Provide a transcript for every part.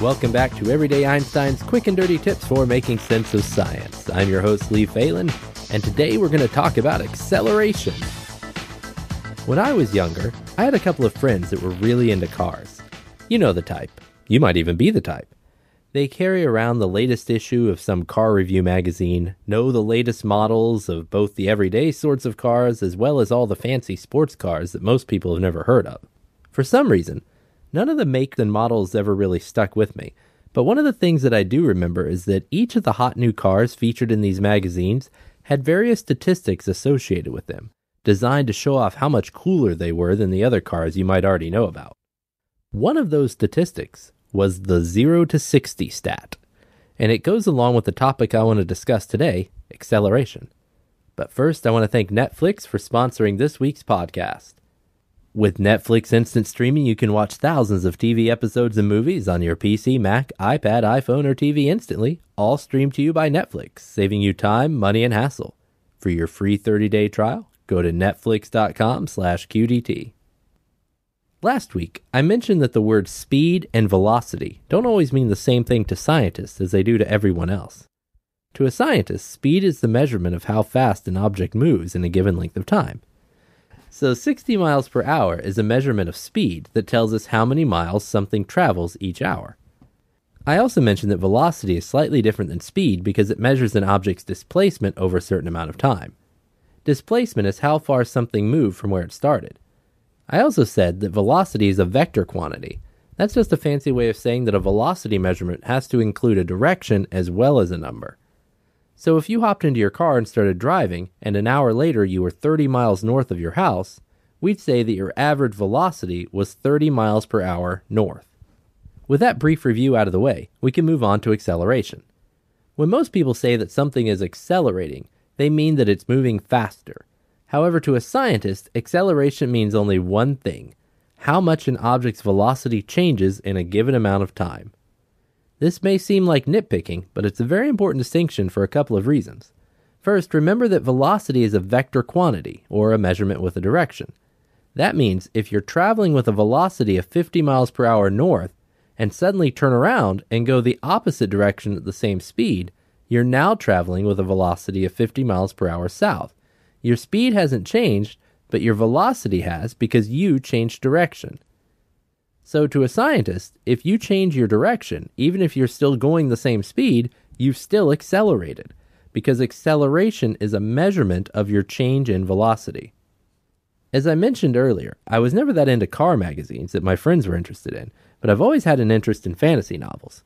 Welcome back to Everyday Einstein's quick and dirty tips for making sense of science. I'm your host, Lee Phelan, and today we're going to talk about acceleration. When I was younger, I had a couple of friends that were really into cars. You know the type. You might even be the type. They carry around the latest issue of some car review magazine, know the latest models of both the everyday sorts of cars as well as all the fancy sports cars that most people have never heard of. For some reason, None of the make and models ever really stuck with me, but one of the things that I do remember is that each of the hot new cars featured in these magazines had various statistics associated with them, designed to show off how much cooler they were than the other cars you might already know about. One of those statistics was the 0 to 60 stat, and it goes along with the topic I want to discuss today acceleration. But first, I want to thank Netflix for sponsoring this week's podcast. With Netflix instant streaming, you can watch thousands of TV episodes and movies on your PC, Mac, iPad, iPhone, or TV instantly, all streamed to you by Netflix, saving you time, money, and hassle. For your free 30-day trial, go to netflix.com/qdt. Last week, I mentioned that the words speed and velocity don't always mean the same thing to scientists as they do to everyone else. To a scientist, speed is the measurement of how fast an object moves in a given length of time. So 60 miles per hour is a measurement of speed that tells us how many miles something travels each hour. I also mentioned that velocity is slightly different than speed because it measures an object's displacement over a certain amount of time. Displacement is how far something moved from where it started. I also said that velocity is a vector quantity. That's just a fancy way of saying that a velocity measurement has to include a direction as well as a number. So if you hopped into your car and started driving, and an hour later you were 30 miles north of your house, we'd say that your average velocity was 30 miles per hour north. With that brief review out of the way, we can move on to acceleration. When most people say that something is accelerating, they mean that it's moving faster. However, to a scientist, acceleration means only one thing how much an object's velocity changes in a given amount of time. This may seem like nitpicking, but it's a very important distinction for a couple of reasons. First, remember that velocity is a vector quantity, or a measurement with a direction. That means if you're traveling with a velocity of 50 miles per hour north and suddenly turn around and go the opposite direction at the same speed, you're now traveling with a velocity of 50 miles per hour south. Your speed hasn't changed, but your velocity has because you changed direction. So, to a scientist, if you change your direction, even if you're still going the same speed, you've still accelerated, because acceleration is a measurement of your change in velocity. As I mentioned earlier, I was never that into car magazines that my friends were interested in, but I've always had an interest in fantasy novels.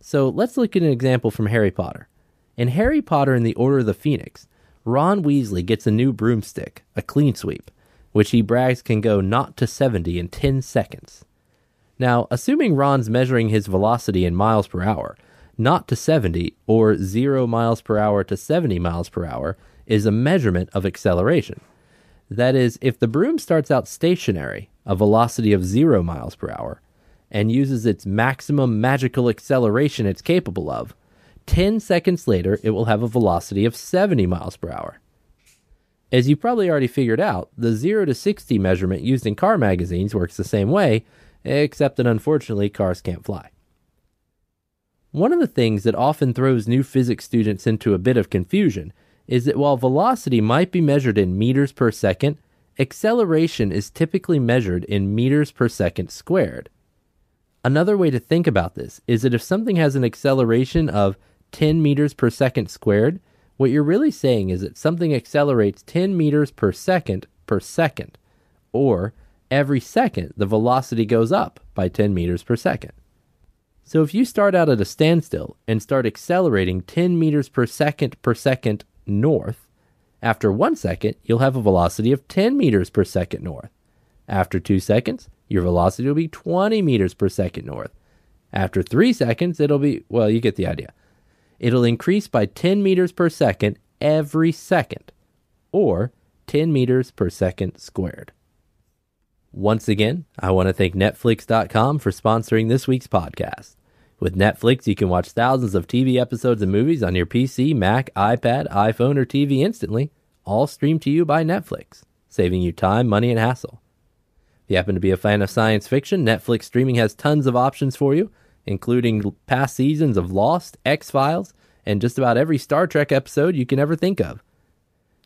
So let's look at an example from Harry Potter. In Harry Potter and the Order of the Phoenix, Ron Weasley gets a new broomstick, a Cleansweep, which he brags can go not to 70 in 10 seconds. Now, assuming Ron's measuring his velocity in miles per hour, not to 70 or 0 miles per hour to 70 miles per hour is a measurement of acceleration. That is, if the broom starts out stationary, a velocity of 0 miles per hour, and uses its maximum magical acceleration it's capable of, 10 seconds later it will have a velocity of 70 miles per hour. As you probably already figured out, the 0 to 60 measurement used in car magazines works the same way, except that unfortunately cars can't fly. One of the things that often throws new physics students into a bit of confusion is that while velocity might be measured in meters per second, acceleration is typically measured in meters per second squared. Another way to think about this is that if something has an acceleration of 10 meters per second squared, what you're really saying is that something accelerates 10 meters per second per second, or every second, the velocity goes up by 10 meters per second. So if you start out at a standstill and start accelerating 10 meters per second per second north. After one second, you'll have a velocity of 10 meters per second north. After two seconds, your velocity will be 20 meters per second north. After three seconds, it'll be, well, you get the idea. It'll increase by 10 meters per second every second, or 10 meters per second squared. Once again, I want to thank Netflix.com for sponsoring this week's podcast. With Netflix, you can watch thousands of TV episodes and movies on your PC, Mac, iPad, iPhone, or TV instantly, all streamed to you by Netflix, saving you time, money, and hassle. If you happen to be a fan of science fiction, Netflix streaming has tons of options for you, including past seasons of Lost, X Files, and just about every Star Trek episode you can ever think of.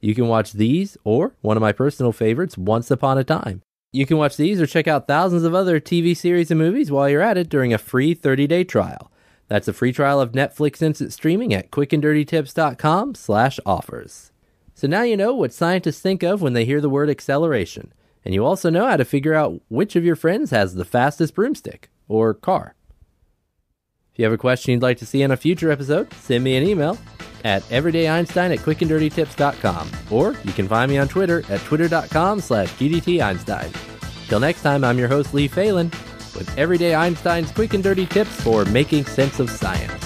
You can watch these or one of my personal favorites, Once Upon a Time. You can watch these or check out thousands of other TV series and movies while you're at it during a free 30-day trial. That's a free trial of Netflix Instant Streaming at quickanddirtytips.com slash offers. So now you know what scientists think of when they hear the word acceleration. And you also know how to figure out which of your friends has the fastest broomstick or car. If you have a question you'd like to see in a future episode, send me an email at everydayeinstein at quickanddirtytips.com. Or you can find me on Twitter at twitter.com slash qdteinstein. Till next time, I'm your host, Lee Phelan, with Everyday Einstein's quick and dirty tips for making sense of science.